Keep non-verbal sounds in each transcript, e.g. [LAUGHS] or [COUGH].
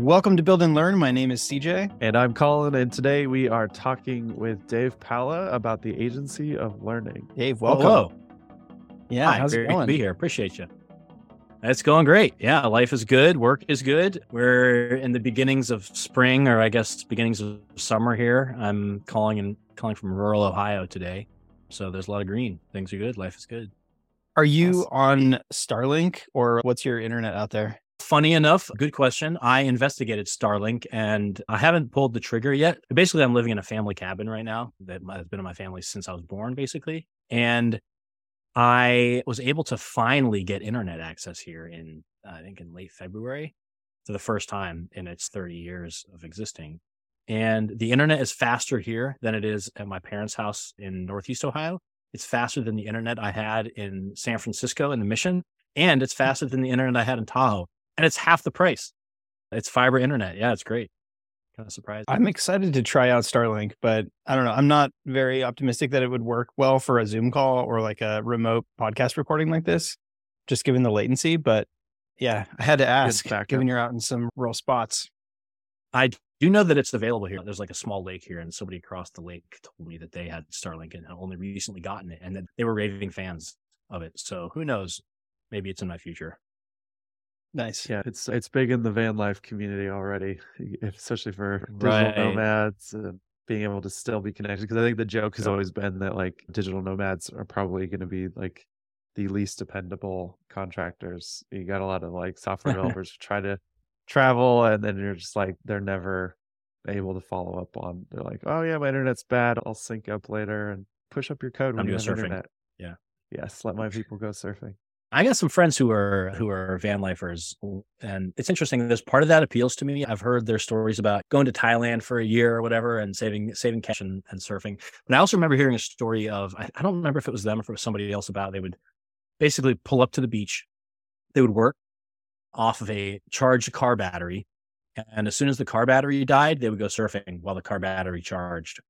Welcome to Build and Learn. My name is CJ. And I'm Colin, and today we are talking with Dave Paola about the Agency of Learning. Dave, welcome. Hello. Yeah, Hi, how's it going? to be here. Appreciate you. It's going great. Yeah, life is good. Work is good. We're in the beginnings of spring, or I guess beginnings of summer here. I'm calling and calling from rural Ohio today, so there's a lot of green. Things are good. Life is good. Are you Yes. on Starlink or what's your internet out there? Funny enough, good question. I investigated Starlink and I haven't pulled the trigger yet. Basically, I'm living in a family cabin right now that has been in my family since I was born, basically. And I was able to finally get internet access here in, I think, in late February for the first time in its 30 years of existing. And the internet is faster here than it is at my parents' house in Northeast Ohio. It's faster than the internet I had in San Francisco in the Mission, and it's hmm. faster than the internet I had in Tahoe and it's half the price. It's fiber internet. Yeah, it's great. Kind of surprised. I'm excited to try out Starlink, but I don't know. I'm not very optimistic that it would work well for a Zoom call or like a remote podcast recording like this, just given the latency. But yeah, I had to ask, given you're out in some rural spots. I do know that it's available here. There's like a small lake here, and somebody across the lake told me that they had Starlink and had only recently gotten it, and that they were raving fans of it. So who knows? Maybe it's in my future. Nice. Yeah, it's it's big in the van life community already, especially for digital Right. nomads and being able to still be connected. Because I think the joke has always been that like digital nomads are probably going to be like the least dependable contractors. You got a lot of like software [LAUGHS] developers who try to travel, and then you're just like they're never able to follow up on. They're like, oh yeah, my internet's bad. I'll sync up later and push up your code when you have surfing. internet. Yeah. Yes, let my [LAUGHS] people go surfing. I got some friends who are who are van lifers, and it's interesting. There's part of that appeals to me. I've heard their stories about going to Thailand for a year or whatever and saving saving cash and, and surfing. But I also remember hearing a story of I, I don't remember if it was them or if it was somebody else about they would basically pull up to the beach, they would work off of a charged car battery, and as soon as the car battery died, they would go surfing while the car battery charged.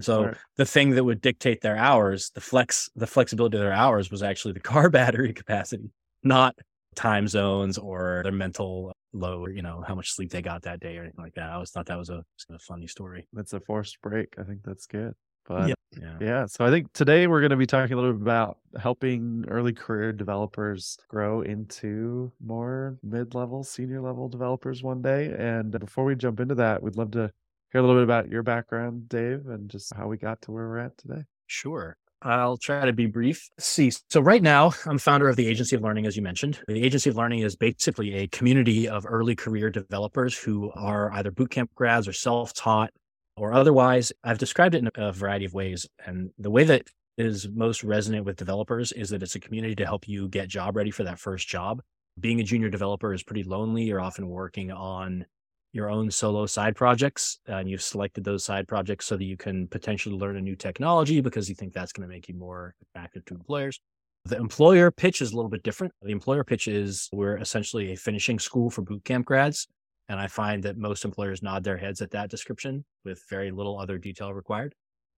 So Right. the thing that would dictate their hours, the flex, the flexibility of their hours was actually the car [LAUGHS] battery capacity, not time zones or their mental load, you know, how much sleep they got that day or anything like that. I always thought that was a, a funny story. That's a forced break. I think that's good. But Yep. Yeah. Yeah. So I think today we're going to be talking a little bit about helping early career developers grow into more mid level, senior level developers one day. And before we jump into that, we'd love to hear a little bit about your background, Dave, and just how we got to where we're at today. Sure. I'll try to be brief. See. So right now, I'm founder of the Agency of Learning, as you mentioned. The Agency of Learning is basically a community of early career developers who are either bootcamp grads or self-taught or otherwise. I've described it in a variety of ways. And the way that is most resonant with developers is that it's a community to help you get job ready for that first job. Being a junior developer is pretty lonely. You're often working on your own solo side projects uh, and you've selected those side projects so that you can potentially learn a new technology because you think that's going to make you more attractive to employers. The employer pitch is a little bit different. The employer pitch is we're essentially a finishing school for bootcamp grads. And I find that most employers nod their heads at that description with very little other detail required.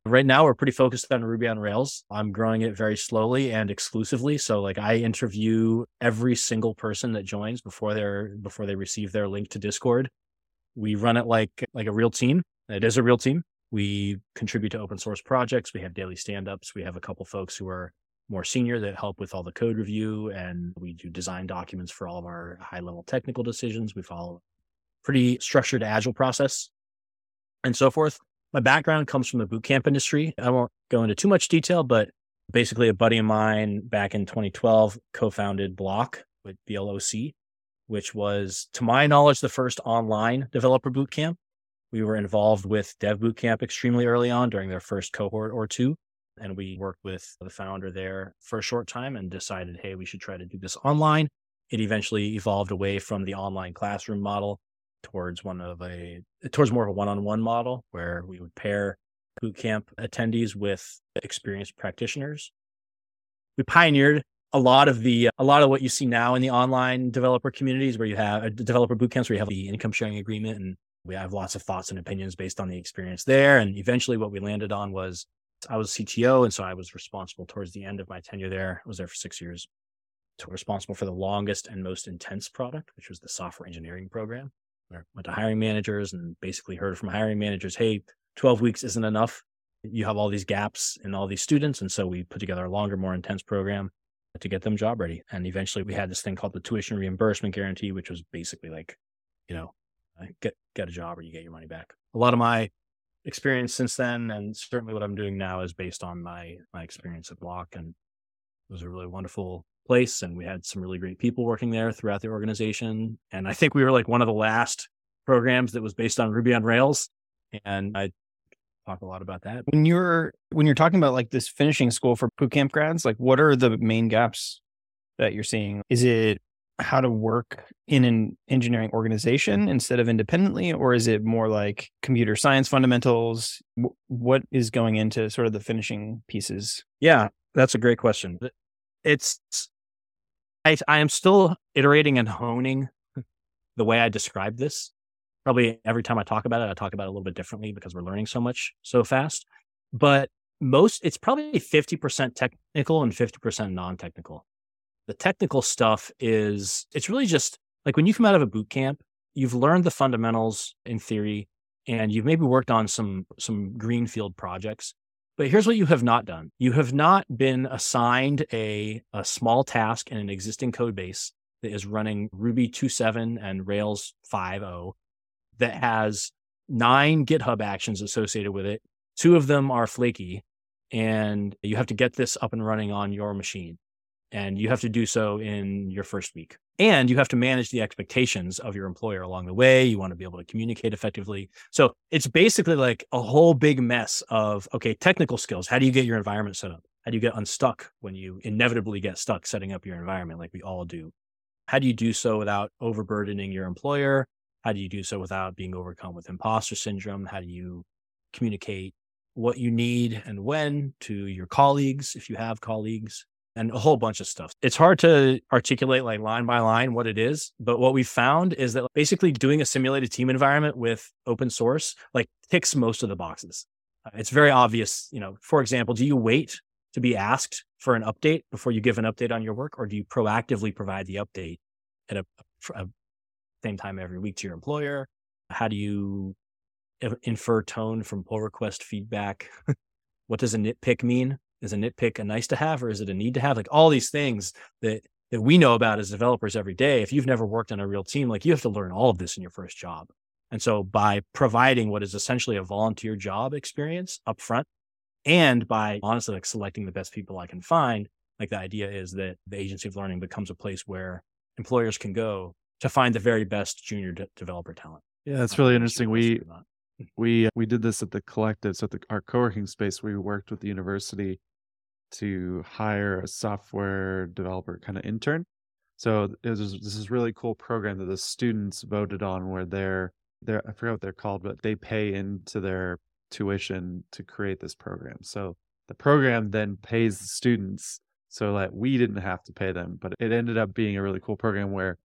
Right now, we're pretty focused on Ruby on Rails. I'm growing it very slowly and exclusively. So, like, I interview every single person that joins before they're before they receive their link to Discord we run it like like a real team. It is a real team. We contribute to open source projects. We have daily stand-ups. We have a couple folks who are more senior that help with all the code review and we do design documents for all of our high level technical decisions. We follow pretty structured agile process and so forth. My background comes from the bootcamp industry. I won't go into too much detail but basically a buddy of mine back in 2012 co-founded Bloc with bloc which was, to my knowledge, the first online developer bootcamp. We were involved with Dev Bootcamp extremely early on during their first cohort or two. And we worked with the founder there for a short time and decided, hey, we should try to do this online. It eventually evolved away from the online classroom model towards one of a towards more of a one-on-one model where we would pair bootcamp attendees with experienced practitioners. We pioneered a lot of the a lot of what you see now in the online developer communities where you have uh, developer bootcamps where you have the income sharing agreement and we have lots of thoughts and opinions based on the experience there and eventually what we landed on was i was cto and so i was responsible towards the end of my tenure there i was there for six years responsible for the longest and most intense product which was the software engineering program I went to hiring managers and basically heard from hiring managers, hey, 12 weeks isn't enough. You have all these gaps in all these students. And so we put together a longer, more intense program to get them job ready. And eventually we had this thing called the tuition reimbursement guarantee, which was basically like, you know, uh, get get a job or you get your money back. A lot of my experience since then, and certainly what I'm doing now, is based on my my experience at Bloc, and it was a really wonderful place, and we had some really great people working there throughout the organization. And I think we were like one of the last programs that was based on Ruby on Rails, and I talk a lot about that. When you're when you're talking about like this finishing school for boot camp grads, like what are the main gaps that you're seeing? Is it how to work in an engineering organization instead of independently or is it more like computer science fundamentals what is going into sort of the finishing pieces yeah that's a great question it's i, I am still iterating and honing [LAUGHS] the way i describe this probably every time i talk about it i talk about it a little bit differently because we're learning so much so fast but most it's probably 50% technical and 50% non-technical the technical stuff is it's really just like when you come out of a boot camp, you've learned the fundamentals in theory and you've maybe worked on some some greenfield projects. But here's what you have not done. You have not been assigned a, a small task in an existing code base that is running Ruby 2.7 and Rails 5.0 that has nine GitHub actions associated with it. Two of them are flaky, and you have to get this up and running on your machine and you have to do so in your first week. And you have to manage the expectations of your employer along the way. You want to be able to communicate effectively. So it's basically like a whole big mess of okay, technical skills. How do you get your environment set up? How do you get unstuck when you inevitably get stuck setting up your environment like we all do? How do you do so without overburdening your employer? How do you do so without being overcome with imposter syndrome? How do you communicate what you need and when to your colleagues if you have colleagues? and a whole bunch of stuff. It's hard to articulate like line by line what it is, but what we found is that basically doing a simulated team environment with open source like ticks most of the boxes. It's very obvious, you know, for example, do you wait to be asked for an update before you give an update on your work or do you proactively provide the update at a, a same time every week to your employer? How do you infer tone from pull request feedback? [LAUGHS] what does a nitpick mean? is a nitpick a nice to have or is it a need to have? Like all these things that that we know about as developers every day. If you've never worked on a real team, like you have to learn all of this in your first job. And so by providing what is essentially a volunteer job experience up front, and by honestly like selecting the best people I can find, like the idea is that the agency of learning becomes a place where employers can go to find the very best junior de- developer talent. Yeah, that's really interesting. We we uh, we did this at the collective, so at the, our co-working space. We worked with the university to hire a software developer kind of intern. So it was this is really cool program that the students voted on, where they're they're I forget what they're called, but they pay into their tuition to create this program. So the program then pays the students so that we didn't have to pay them. But it ended up being a really cool program where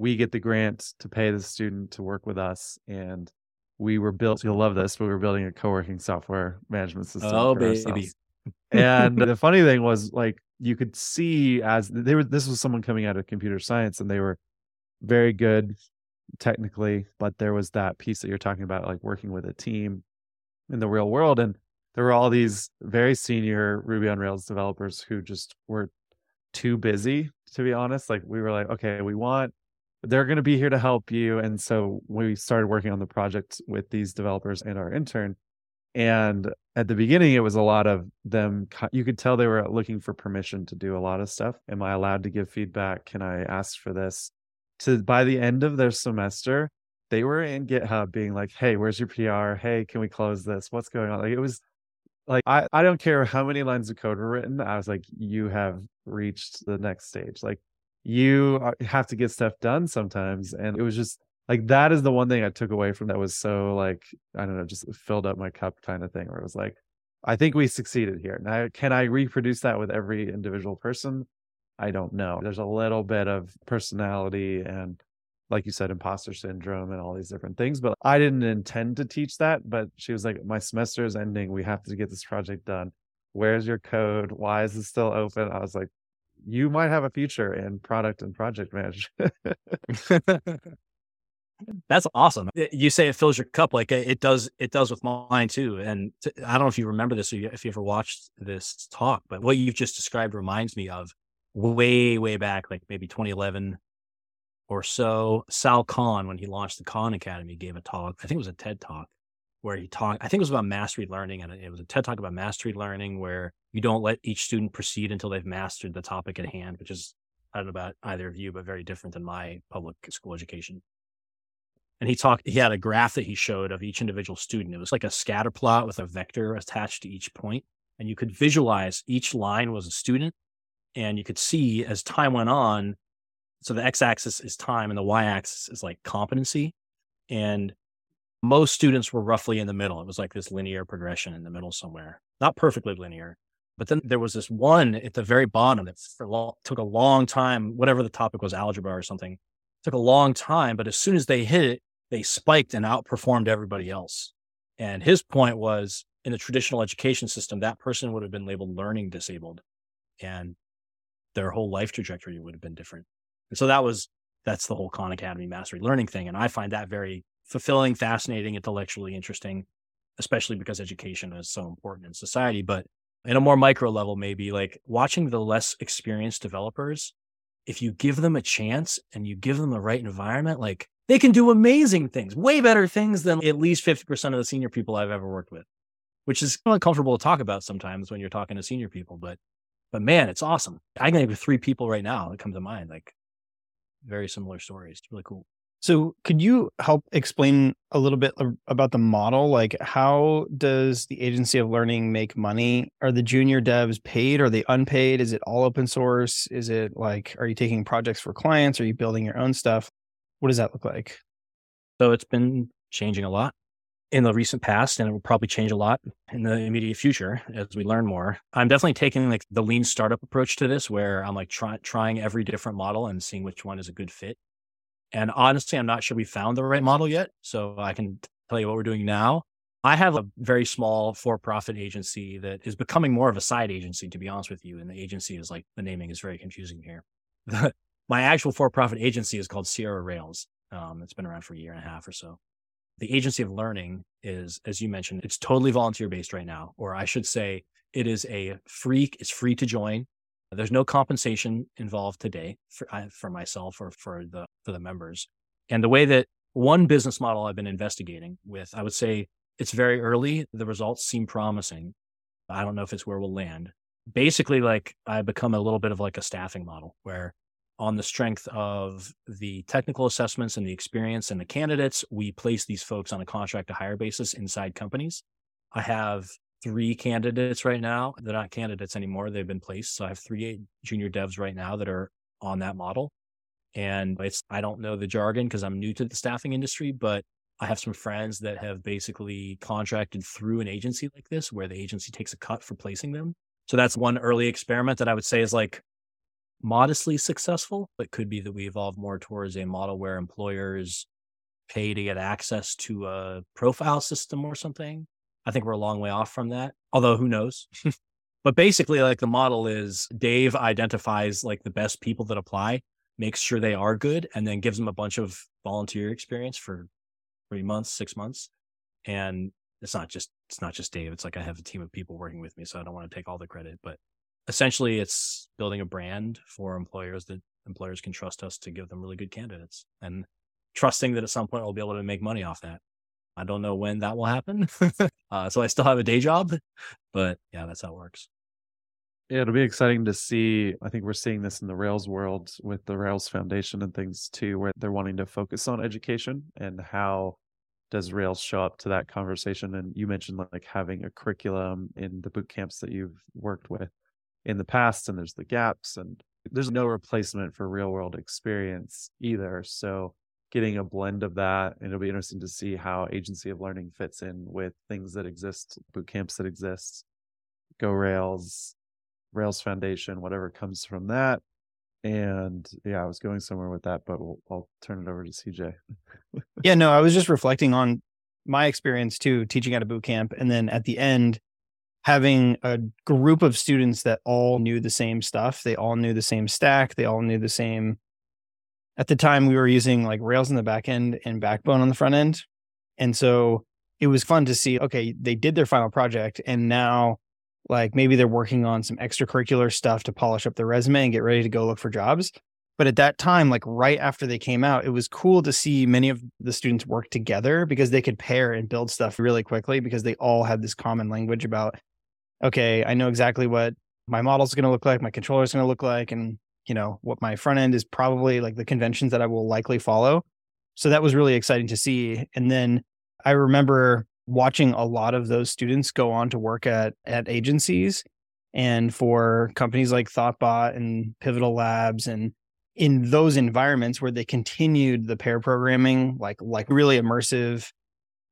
we get the grant to pay the student to work with us and we were built you'll love this we were building a co-working software management system oh baby ourselves. and [LAUGHS] the funny thing was like you could see as they were this was someone coming out of computer science and they were very good technically but there was that piece that you're talking about like working with a team in the real world and there were all these very senior ruby on rails developers who just were too busy to be honest. Like we were like okay we want they're going to be here to help you and so we started working on the project with these developers and our intern and at the beginning it was a lot of them you could tell they were looking for permission to do a lot of stuff. Am i allowed to give feedback? Can i ask for this? To by the end of their semester they were in github being like hey where's your pr hey can we close this? What's going on? Like it was like I, I don't care how many lines of code were written i was like you have reached the next stage. Like you uh, have to get stuff done sometimes and it was just like that is the one thing I took away from that was so like I don't know, just filled up my cup kind of thing where it was like, I think we succeeded here. Now can I reproduce that with every individual person? I don't know. There's a little bit of personality and like you said, imposter syndrome and all these different things. But I didn't intend to teach that. But she was like, My semester is ending. We have to get this project done. Where's your code? Why is it still open? I was like, You might have a future in product and project management. [LAUGHS] That's awesome. You say it fills your cup, like it does. It does with mine too. And I don't know if you remember this or if you ever watched this talk, but what you've just described reminds me of way, way back, like maybe 2011 or so. Sal Khan, when he launched the Khan Academy, gave a talk. I think it was a TED talk where he talked. I think it was about mastery learning, and it was a TED talk about mastery learning, where you don't let each student proceed until they've mastered the topic at hand, which is I don't know about either of you, but very different than my public school education. And he talked, he had a graph that he showed of each individual student. It was like a scatter plot with a vector attached to each point, And you could visualize each line was a student. And you could see as time went on, so the x axis is time and the y axis is like competency. And most students were roughly in the middle. It was like this linear progression in the middle somewhere, not perfectly linear. But then there was this one at the very bottom that long, took a long time, whatever the topic was, algebra or something, took a long time. But as soon as they hit it, they spiked and outperformed everybody else. And his point was in the traditional education system, that person would have been labeled learning disabled and their whole life trajectory would have been different. And so that was, that's the whole Khan Academy mastery learning thing. And I find that very fulfilling, fascinating, intellectually interesting, especially because education is so important in society. But in a more micro level, maybe like watching the less experienced developers, if you give them a chance and you give them the right environment, like they can do amazing things, way better things than at least 50% of the senior people I've ever worked with, which is uncomfortable to talk about sometimes when you're talking to senior people. But, but man, it's awesome. I can think of three people right now that come to mind, like very similar stories. It's really cool. So, could you help explain a little bit about the model? Like, how does the agency of learning make money? Are the junior devs paid? Are they unpaid? Is it all open source? Is it like, are you taking projects for clients? Are you building your own stuff? What does that look like? So it's been changing a lot in the recent past, and it will probably change a lot in the immediate future as we learn more. I'm definitely taking like the lean startup approach to this, where I'm like try, trying every different model and seeing which one is a good fit. And honestly, I'm not sure we found the right model yet. So I can tell you what we're doing now. I have a very small for profit agency that is becoming more of a side agency, to be honest with you. And the agency is like the naming is very confusing here. [LAUGHS] my actual for-profit agency is called Sierra Rails. Um, it's been around for a year and a half or so. The agency of learning is, as you mentioned, it's totally volunteer based right now, or I should say, it is a free. It's free to join. There's no compensation involved today for for myself or for the for the members. And the way that one business model I've been investigating with, I would say it's very early. The results seem promising. I don't know if it's where we'll land. Basically, like I become a little bit of like a staffing model where on the strength of the technical assessments and the experience and the candidates, we place these folks on a contract to hire basis inside companies. I have three candidates right now. They're not candidates anymore. They've been placed. So I have three junior devs right now that are on that model. And it's, I don't know the jargon because I'm new to the staffing industry, but I have some friends that have basically contracted through an agency like this where the agency takes a cut for placing them. So that's one early experiment that I would say is like modestly successful. but could be that we evolve more towards a model where employers pay to get access to a profile system or something. I think we're a long way off from that, although who knows? but basically, like the model is Dave identifies like the best people that apply, makes sure they are good, and then gives them a bunch of volunteer experience for three months, six months. And it's not just it's not just Dave. It's like I have a team of people working with me, so I don't want to take all the credit. But essentially it's building a brand for employers that employers can trust us to give them really good candidates and trusting that at some point we'll be able to make money off that. I don't know when that will happen. [LAUGHS] uh, so I still have a day job, but yeah, that's how it works. Yeah, it'll be exciting to see. I think we're seeing this in the Rails world with the Rails Foundation and things too, where they're wanting to focus on education and how does Rails show up to that conversation. And you mentioned like having a curriculum in the boot camps that you've worked with in the past and there's the gaps and there's no replacement for real world experience either so getting a blend of that and it'll be interesting to see how agency of learning fits in with things that exist boot camps that exist GoRails rails foundation whatever comes from that. And yeah i was going somewhere with that but we'll, i'll turn it over to cj [LAUGHS] yeah no i was just reflecting on my experience too teaching at a boot camp and then at the end having a group of students that all knew the same stuff. They all knew the same stack. They all knew the same at the time we were using like Rails in the back end and Backbone on the front end. And so it was fun to see, okay, they did their final project and now like maybe they're working on some extracurricular stuff to polish up their resume and get ready to go look for jobs. But at that time, like right after they came out, it was cool to see many of the students work together because they could pair and build stuff really quickly because they all had this common language about, okay, I know exactly what my model is going to look like, my controller is going to look like, and you know what my front end is probably like the conventions that I will likely follow. So that was really exciting to see. And then I remember watching a lot of those students go on to work at at agencies and for companies like Thoughtbot and Pivotal Labs and in those environments where they continued the pair programming like like really immersive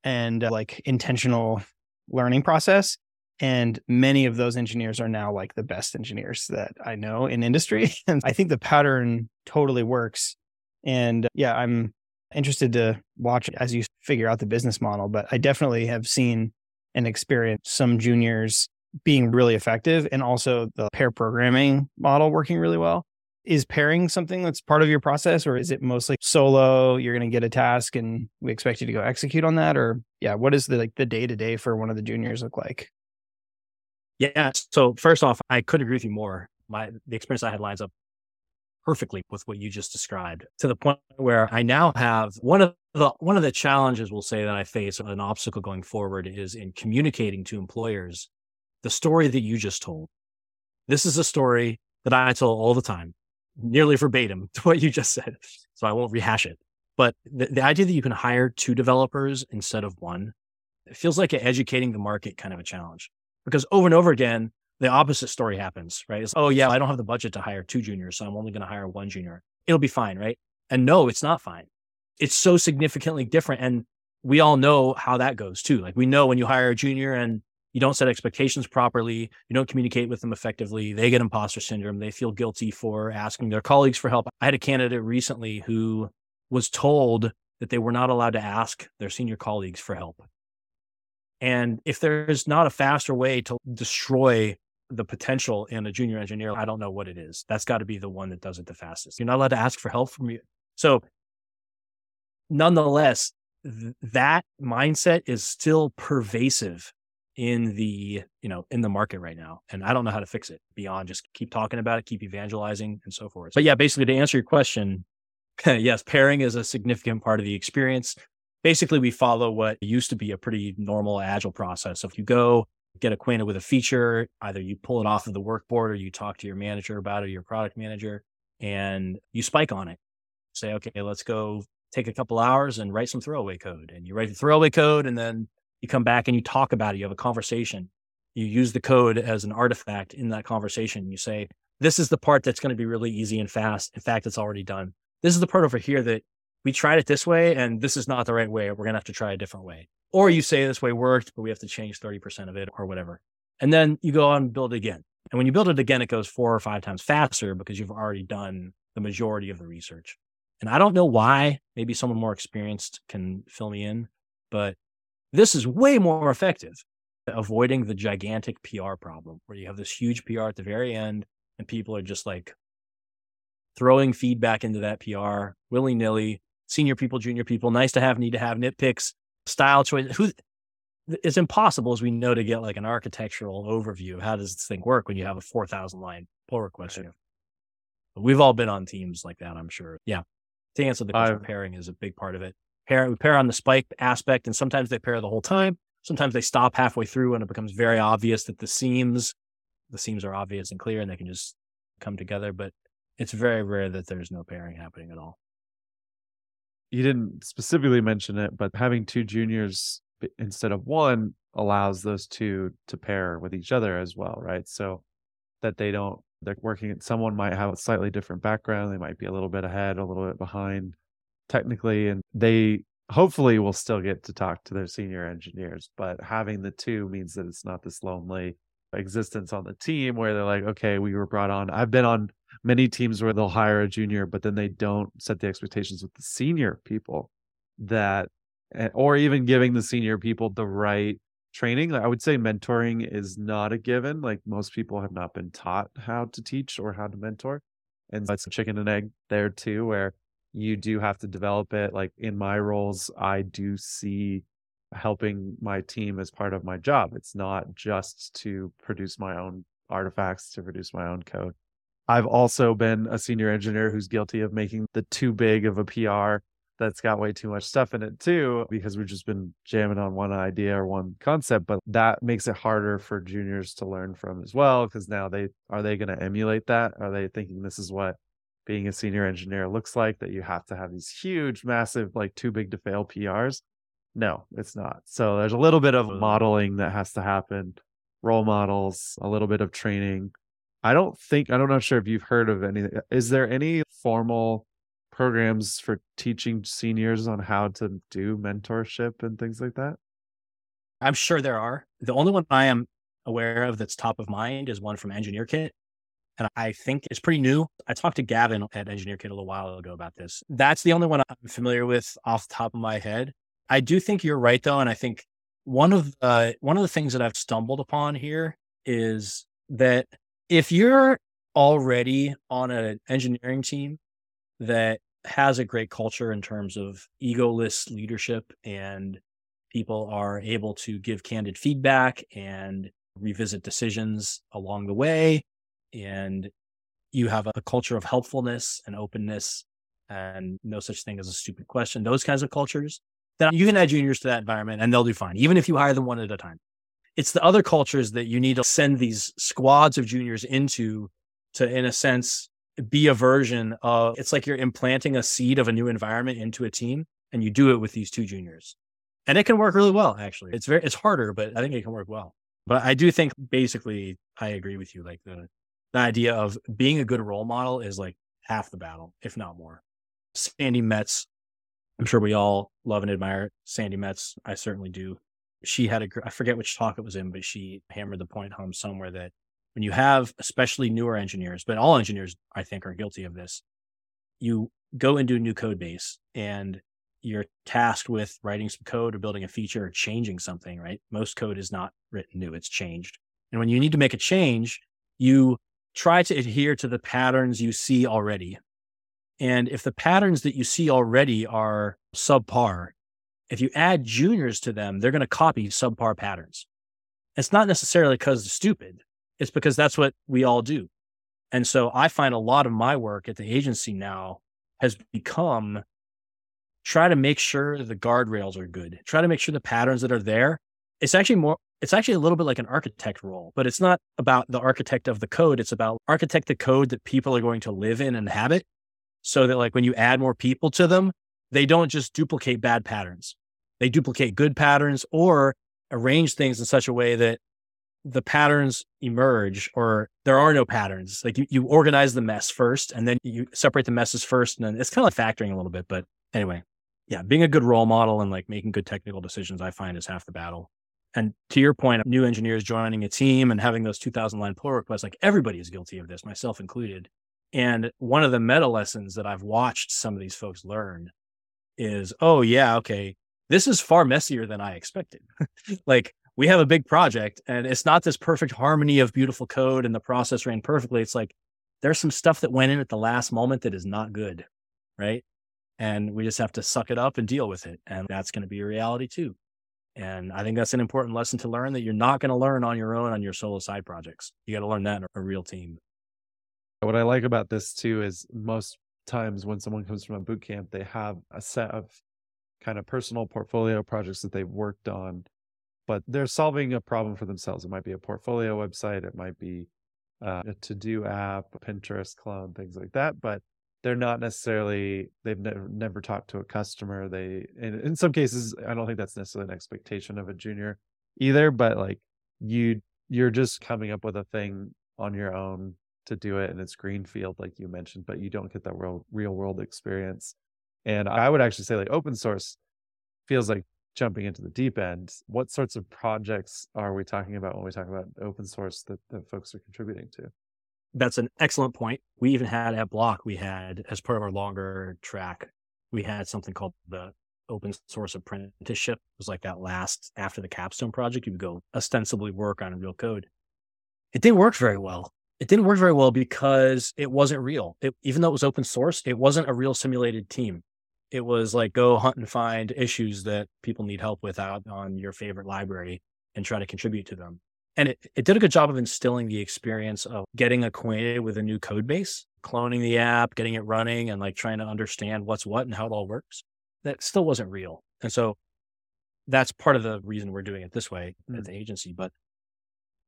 and uh, like intentional learning process and many of those engineers are now like the best engineers that I know in industry [LAUGHS] and I think the pattern totally works and yeah I'm interested to watch as you figure out the business model but I definitely have seen and experienced some juniors being really effective and also the pair programming model working really well. Is pairing something that's part of your process or is it mostly solo you're going to get a task and we expect you to go execute on that or yeah what is the like the day to day for one of the juniors look like yeah so first off i couldn't agree with you more my the experience i had lines up perfectly with what you just described to the point where i now have one of the one of the challenges we'll say that i face an obstacle going forward is in communicating to employers the story that you just told this is a story that i tell all the time nearly verbatim [LAUGHS] to what you just said. So I won't rehash it. But the, the idea that you can hire two developers instead of one, it feels like educating the market kind of a challenge because over and over again, the opposite story happens, right? It's, oh, yeah, I don't have the budget to hire two juniors, so I'm only going to hire one junior. It'll be fine, right? And no, it's not fine. It's so significantly different. And we all know how that goes too. Like we know when you hire a junior and you don't set expectations properly, you don't communicate with them effectively, they get imposter syndrome, they feel guilty for asking their colleagues for help. I had a candidate recently who was told that they were not allowed to ask their senior colleagues for help. And if there's not a faster way to destroy the potential in a junior engineer, I don't know what it is. That's got to be the one that does it the fastest. You're not allowed to ask for help from you. So, nonetheless, th- that mindset is still pervasive in the you know in the market right now and i don't know how to fix it beyond just keep talking about it keep evangelizing and so forth but yeah basically to answer your question [LAUGHS] yes pairing is a significant part of the experience basically we follow what used to be a pretty normal agile process so if you go get acquainted with a feature either you pull it off of the workboard or you talk to your manager about it or your product manager and you spike on it say okay let's go take a couple hours and write some throwaway code and you write the throwaway code and then you come back and you talk about it. You have a conversation. You use the code as an artifact in that conversation. You say, this is the part that's going to be really easy and fast. In fact, it's already done. This is the part over here that we tried it this way and this is not the right way. We're going to have to try a different way. Or you say this way worked, but we have to change 30% of it or whatever. And then you go on and build it again. And when you build it again, it goes four or five times faster because you've already done the majority of the research. And I don't know why, maybe someone more experienced can fill me in, but this is way more effective avoiding the gigantic PR problem where you have this huge PR at the very end and people are just like throwing feedback into that PR willy nilly. Senior people, junior people, nice to have, need to have nitpicks, style choice. Who it's impossible, as we know, to get like an architectural overview of how does this thing work when you have a 4,000 line pull request. But we've all been on teams like that, I'm sure. Yeah. To answer the question, pairing is a big part of it pair, we pair on the spike aspect, and sometimes they pair the whole time. Sometimes they stop halfway through and it becomes very obvious that the seams, the seams are obvious and clear and they can just come together. But it's very rare that there's no pairing happening at all. You didn't specifically mention it, but having two juniors instead of one allows those two to pair with each other as well, right? So that they don't, they're working, someone might have a slightly different background. They might be a little bit ahead, a little bit behind technically, and they hopefully will still get to talk to their senior engineers. But having the two means that it's not this lonely existence on the team where they're like, okay, we were brought on. I've been on many teams where they'll hire a junior, but then they don't set the expectations with the senior people that, eh, or even giving the senior people the right training. I would say mentoring is not a given. Like most people have not been taught how to teach or how to mentor. And it's a chicken and egg there too, where you do have to develop it. Like in my roles, I do see helping my team as part of my job. It's not just to produce my own artifacts, to produce my own code. I've also been a senior engineer who's guilty of making the too big of a PR that's got way too much stuff in it too, because we've just been jamming on one idea or one concept. But that makes it harder for juniors to learn from as well, because now they are they going to emulate that? Are they thinking this is what being a senior engineer looks like? That you have to have these huge, massive, like too big to fail PRs? No, it's not. So there's a little bit of modeling that has to happen, role models, a little bit of training. I don't think I don't know sure if you've heard of any. Is there any formal programs for teaching seniors on how to do mentorship and things like that? I'm sure there are. The only one I am aware of that's top of mind is one from Engineer Kit. And I think it's pretty new. I talked to Gavin at Engineer Kit a little while ago about this. That's the only one I'm familiar with off the top of my head. I do think you're right though. And I think one of the one of the things that I've stumbled upon here is that if you're already on an engineering team that has a great culture in terms of egoless leadership and people are able to give candid feedback and revisit decisions along the way and you have a culture of helpfulness and openness and no such thing as a stupid question those kinds of cultures then you can add juniors to that environment and they'll do fine even if you hire them one at a time it's the other cultures that you need to send these squads of juniors into to in a sense be a version of it's like you're implanting a seed of a new environment into a team and you do it with these two juniors. And it can work really well actually. It's very it's harder but i think it can work well. But i do think basically i agree with you like the the idea of being a good role model is like half the battle if not more. Sandi metz i'm sure we all love and admire Sandi metz. I certainly do she had a i forget which talk it was in but she hammered the point home somewhere that when you have especially newer engineers, but all engineers I think are guilty of this, you go into a new code base and you're tasked with writing some code or building a feature or changing something, right? Most code is not written new, it's changed. And when you need to make a change, you try to adhere to the patterns you see already. And if the patterns that you see already are subpar, if you add juniors to them, they're going to copy subpar patterns. It's not necessarily because they're stupid. It's because that's what we all do. And so I find a lot of my work at the agency now has become try to make sure the guardrails are good, try to make sure the patterns that are there. It's actually more, it's actually a little bit like an architect role, but it's not about the architect of the code. It's about architect the code that people are going to live in and inhabit so that like when you add more people to them, they don't just duplicate bad patterns. They duplicate good patterns or arrange things in such a way that the patterns emerge or there are no patterns. Like you, you organize the mess first and then you separate the messes first. And then it's kind of like factoring a little bit. But anyway, yeah, being a good role model and like making good technical decisions, I find is half the battle. And to your point, new engineers joining a team and having those 2000 line pull requests, like everybody is guilty of this, myself included. And one of the meta lessons that I've watched some of these folks learn is, oh, yeah, okay, this is far messier than I expected. [LAUGHS] like we have a big project and it's not this perfect harmony of beautiful code and the process ran perfectly. It's like there's some stuff that went in at the last moment that is not good. Right. And we just have to suck it up and deal with it. And that's going to be a reality too. And I think that's an important lesson to learn that you're not going to learn on your own on your solo side projects. You got to learn that in a real team. What I like about this too is most times when someone comes from a boot camp, they have a set of kind of personal portfolio projects that they've worked on but they're solving a problem for themselves. It might be a portfolio website, it might be uh, a to do app, a Pinterest clone, things like that. But they're not necessarily they've never never talked to a customer. They in, in some cases, I don't think that's necessarily an expectation of a junior either. But like you you're just coming up with a thing on your own to do it and it's greenfield like you mentioned but you don't get that real real world experience and i would actually say like open source feels like jumping into the deep end, what sorts of projects are we talking about when we talk about open source that, that folks are contributing to? That's an excellent point. We even had at Bloc, we had as part of our longer track, we had something called the open source apprenticeship. It was like that last after the capstone project, you would go ostensibly work on real code. It didn't work very well. it didn't work very well because it wasn't real. It, even though it was open source, it wasn't a real simulated team. It was like go hunt and find issues that people need help with out on your favorite library and try to contribute to them. And it, it did a good job of instilling the experience of getting acquainted with a new code base, cloning the app, getting it running, and like trying to understand what's what and how it all works. That still wasn't real. And so that's part of the reason we're doing it this way mm. at the agency. But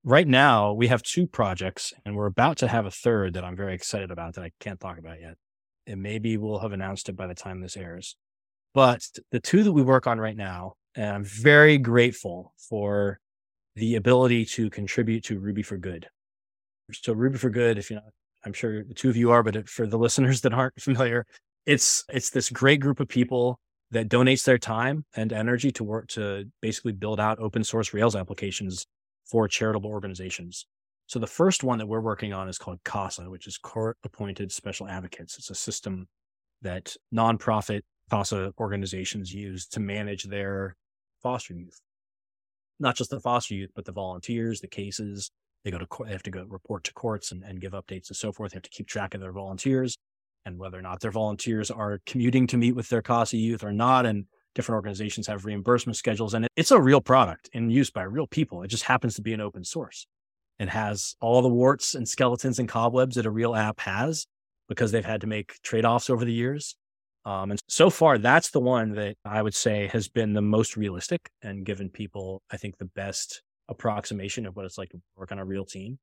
right now we have two projects and we're about to have a third that I'm very excited about that I can't talk about yet. And maybe we'll have announced it by the time this airs. But the two that we work on right now, and I'm very grateful for the ability to contribute to Ruby for Good. So Ruby for Good, if you know, I'm sure the two of you are, but for the [LAUGHS] listeners that aren't familiar, it's it's this great group of people that donates their time and energy to work to basically build out open source Rails applications for charitable organizations. So the first one that we're working on is called CASA, which is Court Appointed Special Advocates. It's a system that nonprofit CASA organizations use to manage their foster youth. Not just the foster youth, but the volunteers, the cases. They go to court, they have to go report to courts and, and give updates and so forth. They have to keep track of their volunteers and whether or not their volunteers are commuting to meet with their CASA youth or not. And different organizations have reimbursement schedules and it's a real product in use by real people. It just happens to be an open source. It has all the warts and skeletons and cobwebs that a real app has because they've had to make trade offs over the years. Um, and so far, that's the one that I would say has been the most realistic and given people, I think, the best approximation of what it's like to work on a real team.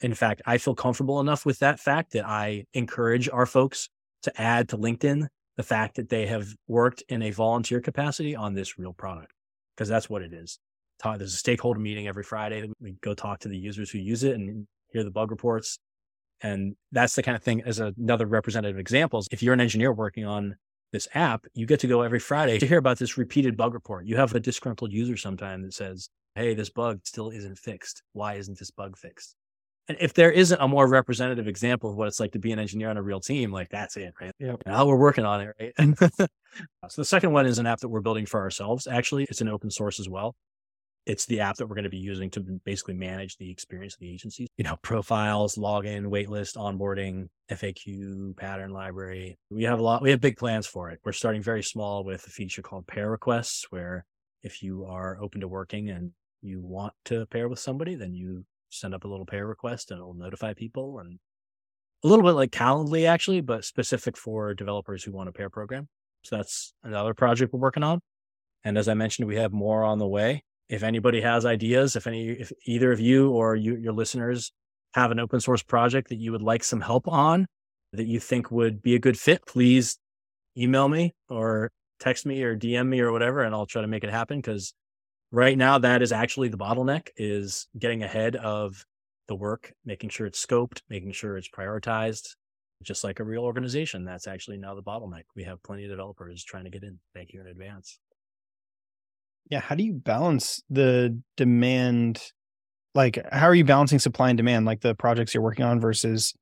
In fact, I feel comfortable enough with that fact that I encourage our folks to add to LinkedIn the fact that they have worked in a volunteer capacity on this real product, because that's what it is. There's a stakeholder meeting every Friday. We go talk to the users who use it and hear the bug reports. And that's the kind of thing as another representative examples. If you're an engineer working on this app, you get to go every Friday to hear about this repeated bug report. You have a disgruntled user sometime that says, Hey, this bug still isn't fixed. Why isn't this bug fixed? And if there isn't a more representative example of what it's like to be an engineer on a real team, like that's it, right? Yeah. Now we're working on it, right? [LAUGHS] so the second one is an app that we're building for ourselves. Actually, it's an open source as well. It's the app that we're going to be using to basically manage the experience of the agencies. You know, profiles, login, waitlist, onboarding, FAQ, pattern library. We have a lot. We have big plans for it. We're starting very small with a feature called pair requests, where if you are open to working and you want to pair with somebody, then you send up a little pair request and it'll notify people and a little bit like Calendly actually, but specific for developers who want a pair program. So that's another project we're working on. And as I mentioned, we have more on the way. If anybody has ideas, if any, if either of you or you, your listeners have an open source project that you would like some help on that you think would be a good fit, please email me or text me or DM me or whatever, and I'll try to make it happen because right now that is actually the bottleneck is getting ahead of the work making sure it's scoped making sure it's prioritized just like a real organization. That's actually now the bottleneck. We have plenty of developers trying to get in. Thank you in advance yeah how do you balance the demand like how are you balancing supply and demand like the projects you're working on versus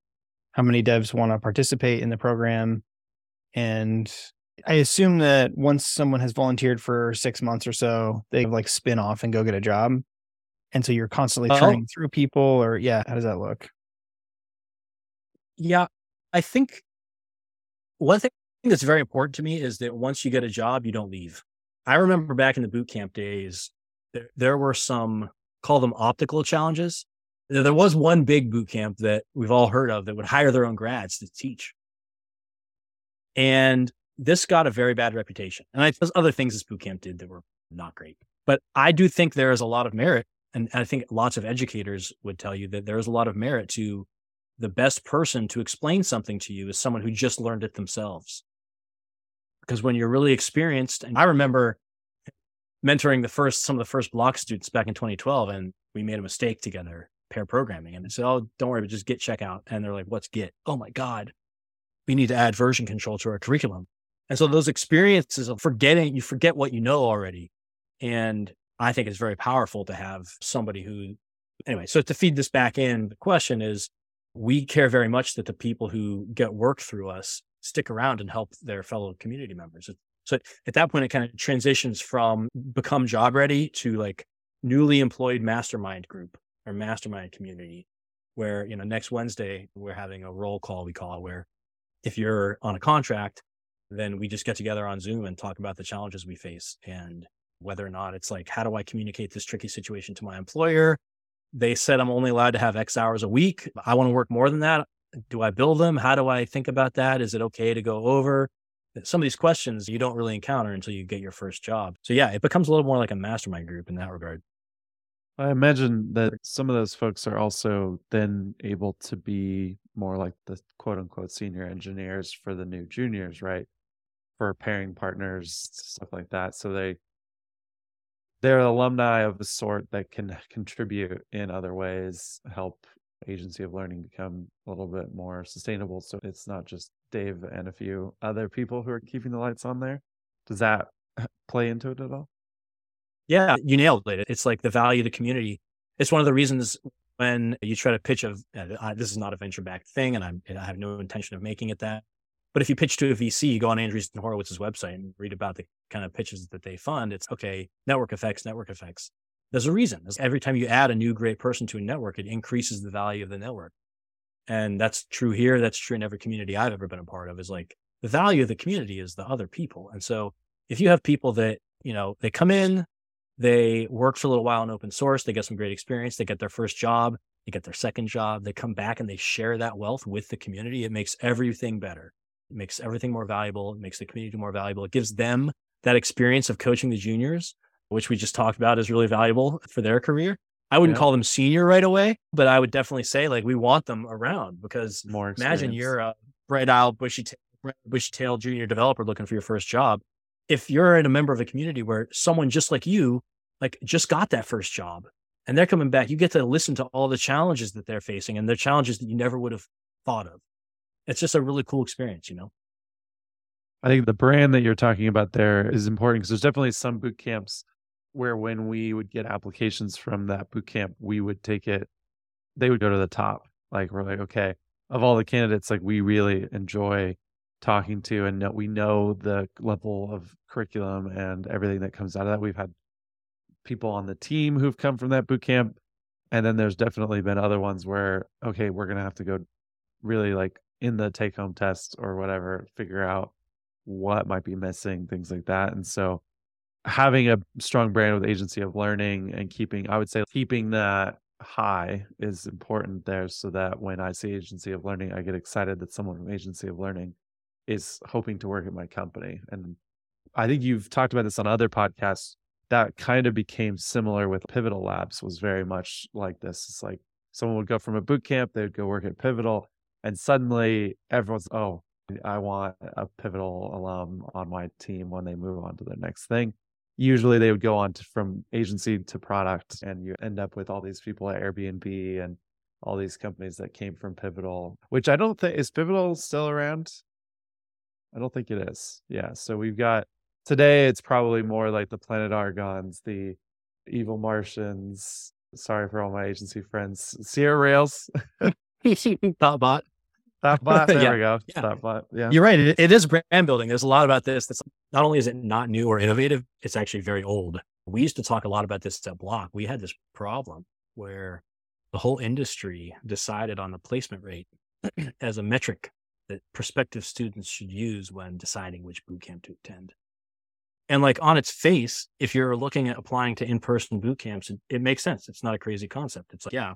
how many devs want to participate in the program and I assume that once someone has volunteered for six months or so, they like spin off and go get a job. And so you're constantly uh-huh. churning through people, or yeah, how does that look? Yeah, I think one thing that's very important to me is that once you get a job, you don't leave. I remember back in the boot camp days, there, there were some call them optical challenges. There was one big boot camp that we've all heard of that would hire their own grads to teach. And this got a very bad reputation. And I, there's other things this boot camp did that were not great. But I do think there is a lot of merit. And I think lots of educators would tell you that there is a lot of merit to the best person to explain something to you is someone who just learned it themselves. Because when you're really experienced, and I remember mentoring the first, some of the first Bloc students back in 2012, and we made a mistake together, pair programming. And I said, Oh, don't worry, but just git checkout. And they're like, What's git? Oh my God. We need to add version control to our curriculum. And so those experiences of forgetting, you forget what you know already. And I think it's very powerful to have somebody who, anyway, so to feed this back in, the question is we care very much that the people who get work through us stick around and help their fellow community members. So at that point, it kind of transitions from become job ready to like newly employed mastermind group or mastermind community where, you know, next Wednesday, we're having a roll call, we call it, where if you're on a contract, then we just get together on Zoom and talk about the challenges we face and whether or not it's like, how do I communicate this tricky situation to my employer? They said I'm only allowed to have X hours a week. I want to work more than that. Do I build them? How do I think about that? Is it okay to go over? Some of these questions you don't really encounter until you get your first job. So, yeah, it becomes a little more like a mastermind group in that regard. I imagine that some of those folks are also then able to be more like the quote unquote senior engineers for the new juniors, right? For pairing partners, stuff like that. So they they're alumni of a sort that can contribute in other ways, help agency of learning become a little bit more sustainable. So it's not just Dave and a few other people who are keeping the lights on there. Does that [LAUGHS] play into it at all? Yeah, you nailed it. It's like the value of the community. It's one of the reasons when you try to pitch a, uh, this is not a venture backed thing, and I'm, I have no intention of making it that. But if you pitch to a VC, you go on Andreessen Horowitz's website and read about the kind of pitches that they fund. It's okay, network effects, network effects. There's a reason. Every time you add a new great person to a network, it increases the value of the network. And that's true here. That's true in every community I've ever been a part of is like the value of the community is the other people. And so if you have people that, you know, they come in, they work for a little while in open source, they get some great experience, they get their first job, they get their second job, they come back and they share that wealth with the community. It makes everything better. It makes everything more valuable. It makes the community more valuable. It gives them that experience of coaching the juniors, which we just talked about is really valuable for their career. I wouldn't yeah. call them senior right away, but I would definitely say like we want them around because more imagine you're a bright eyed, bushy, bushy tailed junior developer looking for your first job. If you're in a member of a community where someone just like you, like just got that first job and they're coming back, you get to listen to all the challenges that they're facing and the challenges that you never would have thought of. It's just a really cool experience, you know? I think the brand that you're talking about there is important because there's definitely some boot camps where when we would get applications from that boot camp, we would take it, they would go to the top. Like we're like, okay, of all the candidates, like we really enjoy talking to and know, we know the level of curriculum and everything that comes out of that. We've had people on the team who've come from that boot camp. And then there's definitely been other ones where, okay, we're going to have to go really like in the take home test or whatever, figure out what might be missing, things like that. And so having a strong brand with agency of learning and keeping, I would say, keeping that high is important there so that when I see agency of learning, I get excited that someone from agency of learning is hoping to work at my company. And I think you've talked about this on other podcasts. That kind of became similar with Pivotal Labs, was very much like this. It's like someone would go from a boot camp, they would go work at Pivotal, and suddenly everyone's, oh, I want a pivotal alum on my team when they move on to their next thing. Usually they would go on to, from agency to product, and you end up with all these people at Airbnb and all these companies that came from Pivotal, which I don't think is Pivotal still around. I don't think it is. Yeah. So we've got today, it's probably more like the Planet Argons, the Evil Martians. Sorry for all my agency friends. Sierra Rails. [LAUGHS] [LAUGHS] Thoughtbot. [LAUGHS] Thoughtbot. There yeah. we go. Yeah. Thoughtbot. Yeah. You're right. It, it is brand building. There's a lot about this that's not only is it not new or innovative, it's actually very old. We used to talk a lot about this at Bloc. We had this problem where the whole industry decided on the placement rate [CLEARS THROAT] as a metric that prospective students should use when deciding which boot camp to attend. And like on its face, if you're looking at applying to in-person boot camps, it, it makes sense. It's not a crazy concept. It's like, yeah,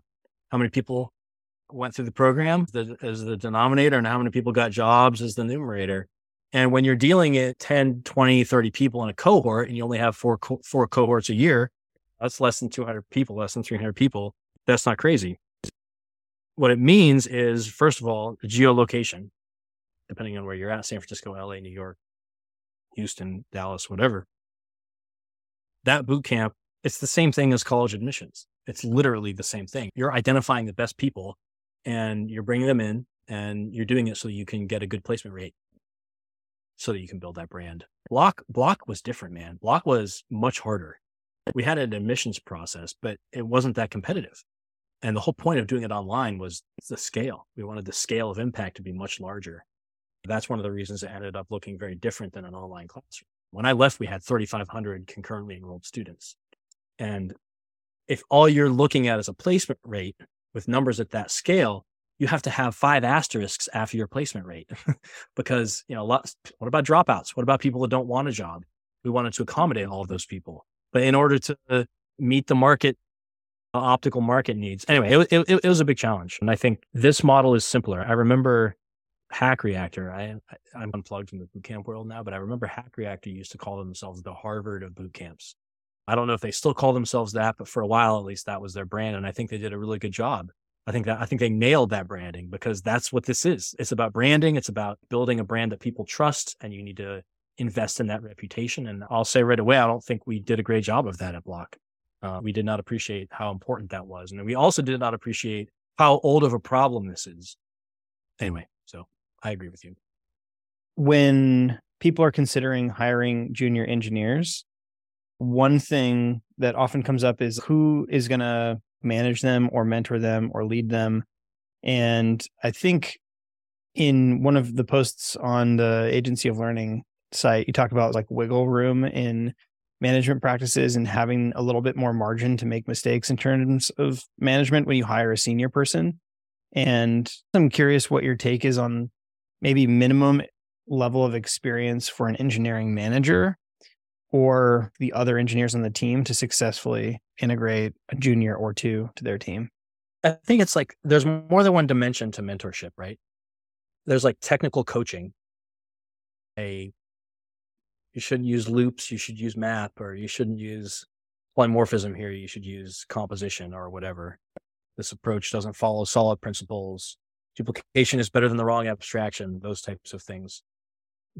how many people went through the program as the denominator and how many people got jobs as the numerator. And when you're dealing at 10, 20, 30 people in a cohort and you only have four, co- four cohorts a year, that's less than 200 people, less than 300 people. That's not crazy. What it means is, first of all, geolocation, depending on where you're at, San Francisco, LA, New York, Houston, Dallas, whatever. That boot camp, it's the same thing as college admissions. It's literally the same thing. You're identifying the best people and you're bringing them in and you're doing it so you can get a good placement rate so that you can build that brand. Bloc Bloc was different, man. Bloc was much harder. We had an admissions process, but it wasn't that competitive. And the whole point of doing it online was the scale. We wanted the scale of impact to be much larger. That's one of the reasons it ended up looking very different than an online classroom. When I left, we had 3,500 concurrently enrolled students. And if all you're looking at is a placement rate, with numbers at that scale, you have to have five asterisks after your placement rate [LAUGHS] because, you know, lots, what about dropouts? What about people that don't want a job? We wanted to accommodate all of those people. But in order to meet the market, uh, optical market needs, anyway, it, it, it was a big challenge. And I think this model is simpler. I remember Hack Reactor. I, I am unplugged from the bootcamp world now, but I remember Hack Reactor used to call themselves the Harvard of boot camps. I don't know if they still call themselves that, but for a while at least that was their brand, and I think they did a really good job. I think that I think they nailed that branding because that's what this is. It's about branding. It's about building a brand that people trust, and you need to invest in that reputation. And I'll say right away, I don't think we did a great job of that at Bloc. Uh, we did not appreciate how important that was, and we also did not appreciate how old of a problem this is. Anyway, so I agree with you. When people are considering hiring junior engineers, one thing that often comes up is who is going to manage them or mentor them or lead them. And I think in one of the posts on the Agency of Learning site, you talk about like wiggle room in management practices and having a little bit more margin to make mistakes in terms of management when you hire a senior person. And I'm curious what your take is on maybe minimum level of experience for an engineering manager or the other engineers on the team to successfully integrate a junior or two to their team? I think it's like there's more than one dimension to mentorship, right? There's like technical coaching. A you shouldn't use loops, you should use map, or you shouldn't use polymorphism here, you should use composition or whatever. This approach doesn't follow solid principles duplication is better than the wrong abstraction, those types of things.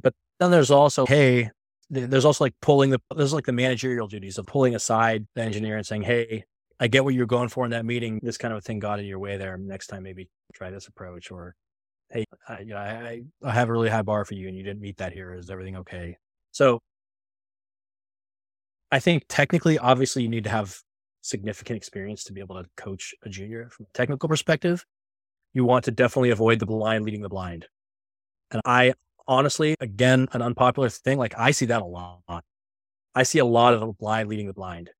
But then there's also, hey, there's also like pulling the, there's like the managerial duties of pulling aside the engineer and saying, hey, I get what you're going for in that meeting. This kind of thing got in your way there. Next time, maybe try this approach. Or, hey, I, you know, I, I have a really high bar for you and you didn't meet that here. Is everything okay? So I think technically, obviously, you need to have significant experience to be able to coach a junior from a technical perspective you want to definitely avoid the blind leading the blind. And I honestly, again, an unpopular thing, like I see that a lot. I see a lot of the blind leading the blind.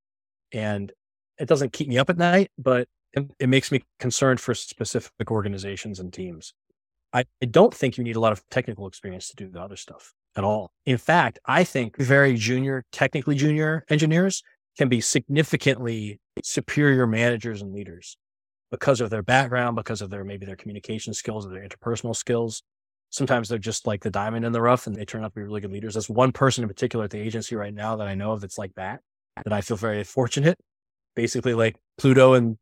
And it doesn't keep me up at night, but it, it makes me concerned for specific organizations and teams. I, I don't think you need a lot of technical experience to do the other stuff at all. In fact, I think very junior, technically junior engineers can be significantly superior managers and leaders because of their background, because of their maybe their communication skills or their interpersonal skills. Sometimes they're just like the diamond in the rough and they turn out to be really good leaders. There's one person in particular at the agency right now that I know of that's like that, that I feel very fortunate. Basically, like Pluto and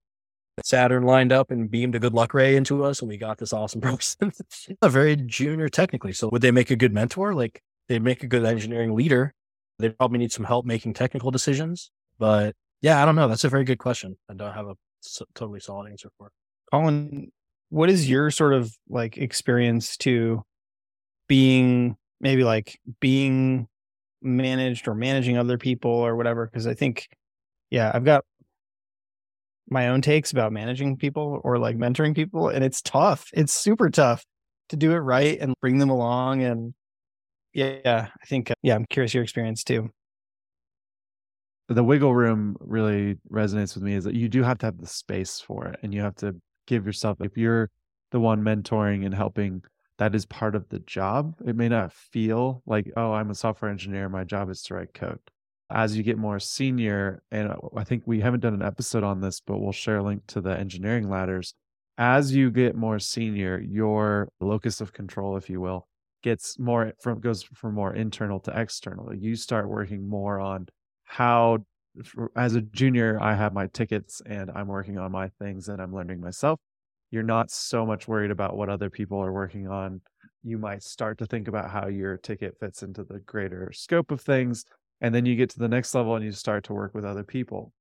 Saturn lined up and beamed a good luck ray into us, and we got this awesome [LAUGHS] person. a very junior technically. So would they make a good mentor? Like they make a good engineering leader. They probably need some help making technical decisions. But yeah, I don't know. That's a very good question. I don't have a totally solid answer for. Colin, what is your sort of like experience to being maybe like being managed or managing other people or whatever? Because I think, yeah, I've got my own takes about managing people or like mentoring people, and it's tough. It's super tough to do it right and bring them along. And yeah, I think, uh, yeah, I'm curious your experience too the wiggle room really resonates with me is that you do have to have the space for it and you have to give yourself if you're the one mentoring and helping that is part of the job it may not feel like oh i'm a software engineer my job is to write code. As you get more senior and uh, i think we haven't done an episode on this but we'll share a link to the engineering ladders. As you get more senior your locus of control if you will gets more from goes from more internal to external. You start working more on how as a junior i have my tickets and i'm working on my things and i'm learning myself. You're not so much worried about what other people are working on. You might start to think about how your ticket fits into the greater scope of things and then you get to the next level and you start to work with other people.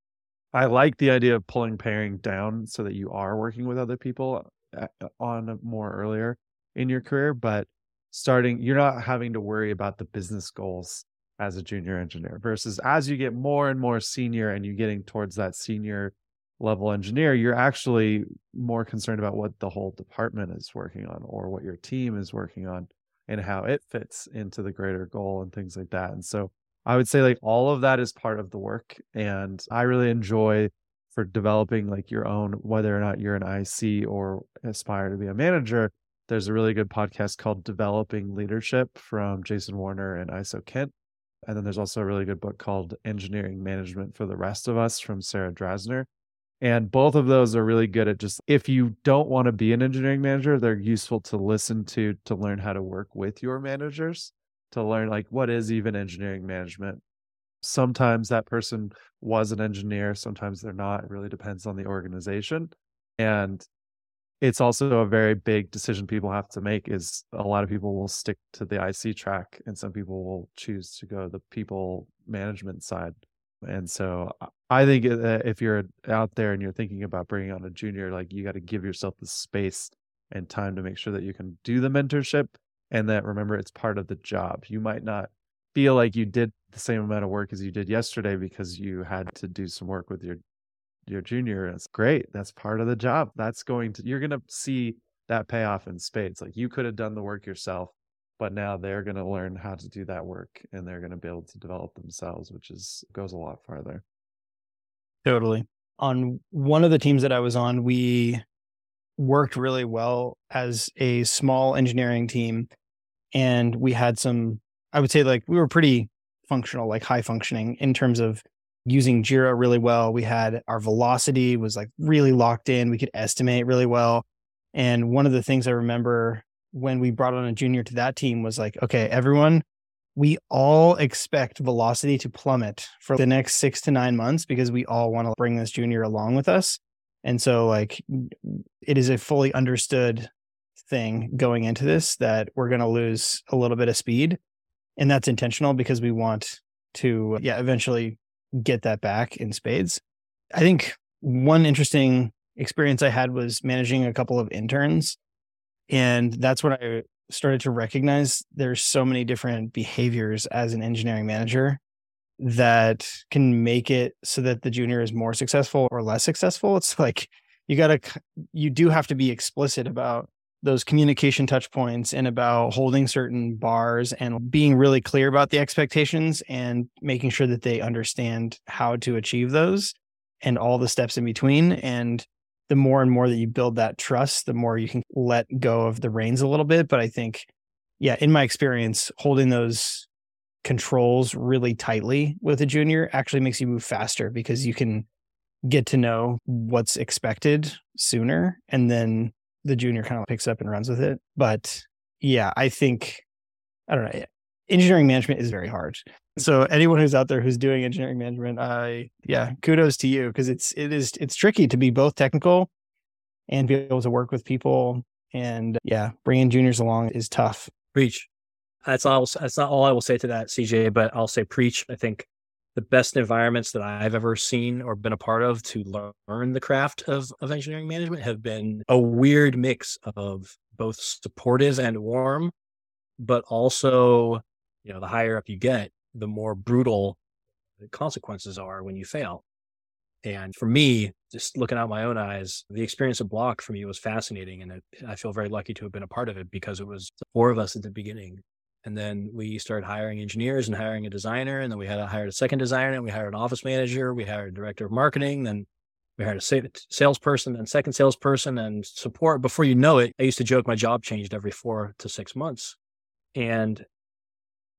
I like the idea of pulling pairing down so that you are working with other people uh, on more earlier in your career but starting you're not having to worry about the business goals as a junior engineer versus as you get more and more senior and you're getting towards that senior level engineer, you're actually more concerned about what the whole department is working on or what your team is working on and how it fits into the greater goal and things like that. And so I would say like all of that is part of the work. And I really enjoy for developing like your own, whether or not you're an IC or aspire to be a manager, there's a really good podcast called Developing Leadership from Jason Warner and ISO Kent. And then there's also a really good book called Engineering Management for the Rest of Us from Sarah Drasner. And both of those are really good at just if you don't want to be an engineering manager, they're useful to listen to to learn how to work with your managers, to learn like what is even engineering management. Sometimes that person was an engineer, sometimes they're not. It really depends on the organization. And it's also a very big decision people have to make is a lot of people will stick to the IC track and some people will choose to go the people management side. And so I think uh, if you're out there and you're thinking about bringing on a junior, like you got to give yourself the space and time to make sure that you can do the mentorship and that remember it's part of the job. You might not feel like you did the same amount of work as you did yesterday because you had to do some work with your your junior it's great that's part of the job that's going to you're going to see that payoff in spades like you could have done the work yourself but now they're going to learn how to do that work and they're going to be able to develop themselves which is goes a lot farther. Totally. On one of the teams that i was on we worked really well as a small engineering team and we had some i would say like we were pretty functional like high functioning in terms of using Jira really well. We had our velocity was like really locked in. We could estimate really well. And one of the things I remember when we brought on a junior to that team was like, okay, everyone, we all expect velocity to plummet for the next six to nine months because we all want to bring this junior along with us. And so, like, it is a fully understood thing going into this that we're going to lose a little bit of speed. And that's intentional because we want to, yeah, eventually get that back in spades. I think one interesting experience I had was managing a couple of interns. And that's when I started to recognize there's so many different behaviors as an engineering manager that can make it so that the junior is more successful or less successful. It's like you got to, you do have to be explicit about those communication touch points and about holding certain bars and being really clear about the expectations and making sure that they understand how to achieve those and all the steps in between. And the more and more that you build that trust the more you can let go of the reins a little bit. But i think yeah in my experience holding those controls really tightly with a junior actually makes you move faster because you can get to know what's expected sooner and then the junior kind of picks up and runs with it. But yeah, I think I don't know. Engineering management is very hard. So anyone who's out there who's doing engineering management, I yeah, kudos to you because it's it is it's tricky to be both technical and be able to work with people. And yeah, bringing juniors along is tough. Preach. That's all. That's not all I will say to that, CJ. But I'll say preach. I think the best environments that I've ever seen or been a part of to learn the craft of, of engineering management have been a weird mix of both supportive and warm, but also, you know, the higher up you get, the more brutal the consequences are when you fail. And for me, just looking out my own eyes, the experience of Bloc for me was fascinating. And I feel very lucky to have been a part of it because it was four of us at the beginning and then we started hiring engineers and hiring a designer. And then we had to hire a second designer and we hired an office manager. We hired a director of marketing. Then we hired a salesperson and second salesperson and support. Before you know it, I used to joke my job changed every four to six months. And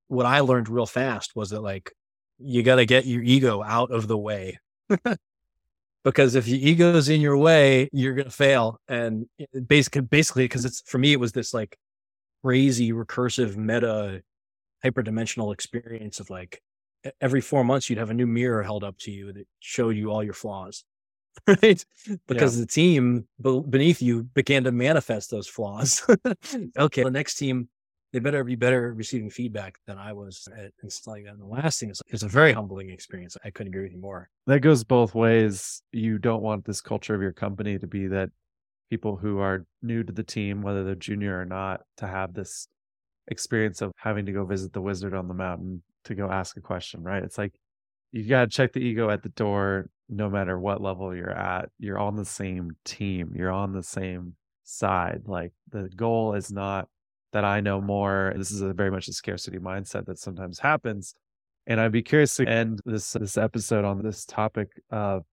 what I learned real fast was that like, you got to get your ego out of the way. [LAUGHS] because if your ego is in your way, you're going to fail. And eh, basically, basically, because it's for me, it was this like crazy recursive meta hyperdimensional experience of like every four months you'd have a new mirror held up to you that showed you all your flaws [LAUGHS] right? Because yeah. the team beneath you began to manifest those flaws. [LAUGHS] Okay the next team they better be better receiving feedback than i was at installing that. And the last thing is it's a very humbling experience. I couldn't agree with you more. That goes both ways. You don't want this culture of your company to be that people who are new to the team, whether they're junior or not, to have this experience of having to go visit the wizard on the mountain to go ask a question, right? It's like you got to check the ego at the door no matter what level you're at. You're on the same team, you're on the same side. Like the goal is not that I know more. This is a very much a scarcity mindset that sometimes happens. And I'd be curious to end this this episode on this topic of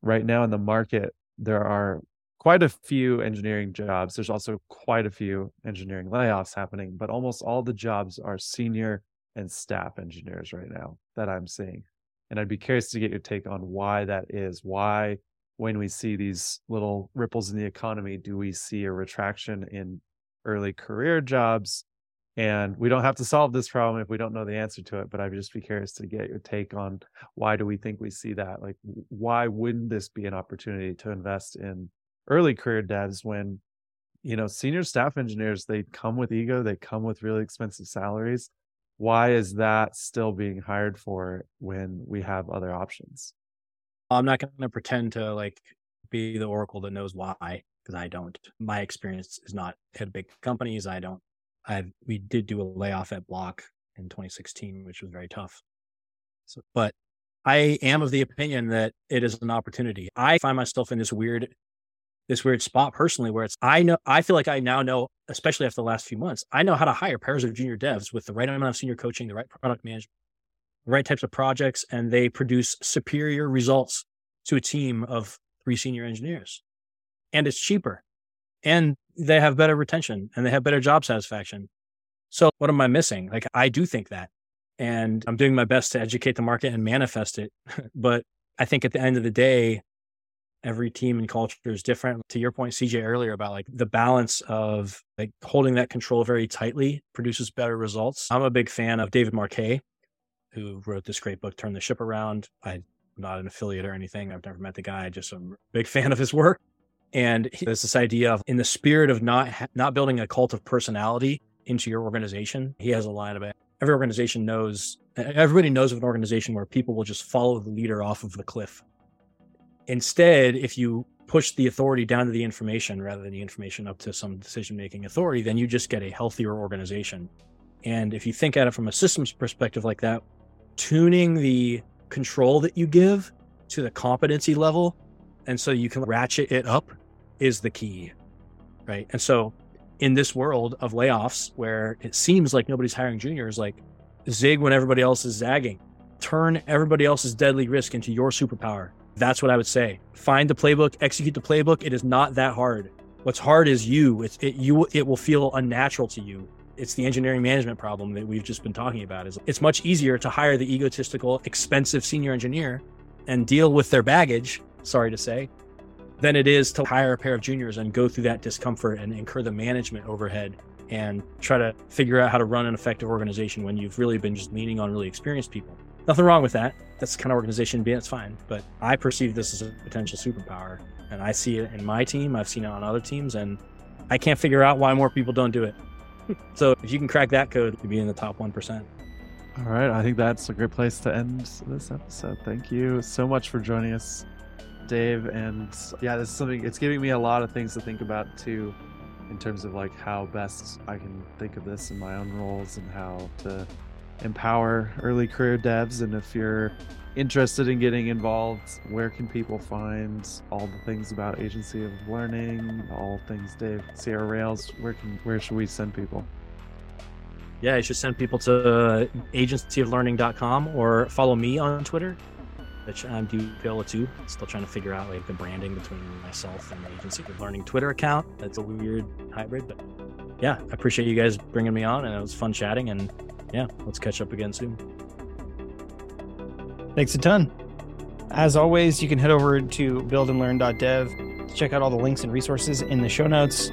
right now in the market, there are quite a few engineering jobs. There's also quite a few engineering layoffs happening, but almost all the jobs are senior and staff engineers right now that I'm seeing. And I'd be curious to get your take on why that is. Why, when we see these little ripples in the economy, do we see a retraction in early career jobs? And we don't have to solve this problem if we don't know the answer to it, but I'd just be curious to get your take on why do we think we see that? Like, why wouldn't this be an opportunity to invest in early career devs when, you know, senior staff engineers, they come with ego, they come with really expensive salaries why is that still being hired for when we have other options? I'm not going to pretend to like be the oracle that knows why because I don't. My experience is not at big companies. I don't. I we did do a layoff at Bloc in 2016, which was very tough. So, but I am of the opinion that it is an opportunity. I find myself in this weird this weird spot personally where it's I know I feel like I now know, especially after the last few months, I know how to hire pairs of junior devs with the right amount of senior coaching, the right product management, the right types of projects, and they produce superior results to a team of three senior engineers. And it's cheaper. And they have better retention and they have better job satisfaction. So what am I missing? Like I do think that. And I'm doing my best to educate the market and manifest it. [LAUGHS] but I think at the end of the day, every team and culture is different. To your point, CJ, earlier about like the balance of like holding that control very tightly produces better results. I'm a big fan of David Marquet, who wrote this great book, Turn the Ship Around. I'm not an affiliate or anything. I've never met the guy. I Just a big fan of his work. And there's this idea of, in the spirit of not not building a cult of personality into your organization. He has a line about every organization knows everybody knows of an organization where people will just follow the leader off of the cliff Instead, if you push the authority down to the information rather than the information up to some decision making authority, then you just get a healthier organization. And if you think at it from a systems perspective like that, tuning the control that you give to the competency level, and so you can ratchet it up is the key. Right. And so in this world of layoffs where it seems like nobody's hiring juniors, like zig when everybody else is zagging, turn everybody else's deadly risk into your superpower that's what I would say. Find the playbook, execute the playbook. It is not that hard. What's hard is you. It's it you it will feel unnatural to you. It's the engineering management problem that we've just been talking about. Is it's much easier to hire the egotistical, expensive senior engineer and deal with their baggage, sorry to say, than it is to hire a pair of juniors and go through that discomfort and incur the management overhead and try to figure out how to run an effective organization when you've really been just leaning on really experienced people. Nothing wrong with that. That's the kind of organization being. It's fine. But I perceive this as a potential superpower, and I see it in my team. I've seen it on other teams, and I can't figure out why more people don't do it. [LAUGHS] so if you can crack that code, you'd be in the top one percent. All right, I think that's a great place to end this episode. Thank you so much for joining us, Dave. And yeah, this is something. It's giving me a lot of things to think about too, in terms of like how best I can think of this in my own roles and how to empower early career devs. And if you're interested in getting involved, where can people find all the things about Agency of Learning, all things Dave Sierra Rails? Where can where should we send people? Yeah, you should send people to agencyoflearning.com or follow me on Twitter, which I'm dpaola2. Still trying to figure out like the branding between myself and the Agency of Learning Twitter account. That's a weird hybrid, but yeah, I appreciate you guys bringing me on, and it was fun chatting. And yeah, let's catch up again soon. Thanks a ton. As always, you can head over to buildandlearn.dev to check out all the links and resources in the show notes.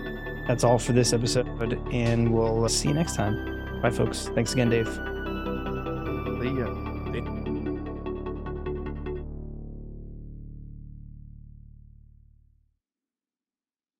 That's all for this episode, and we'll see you next time. Bye, folks. Thanks again, Dave. See ya.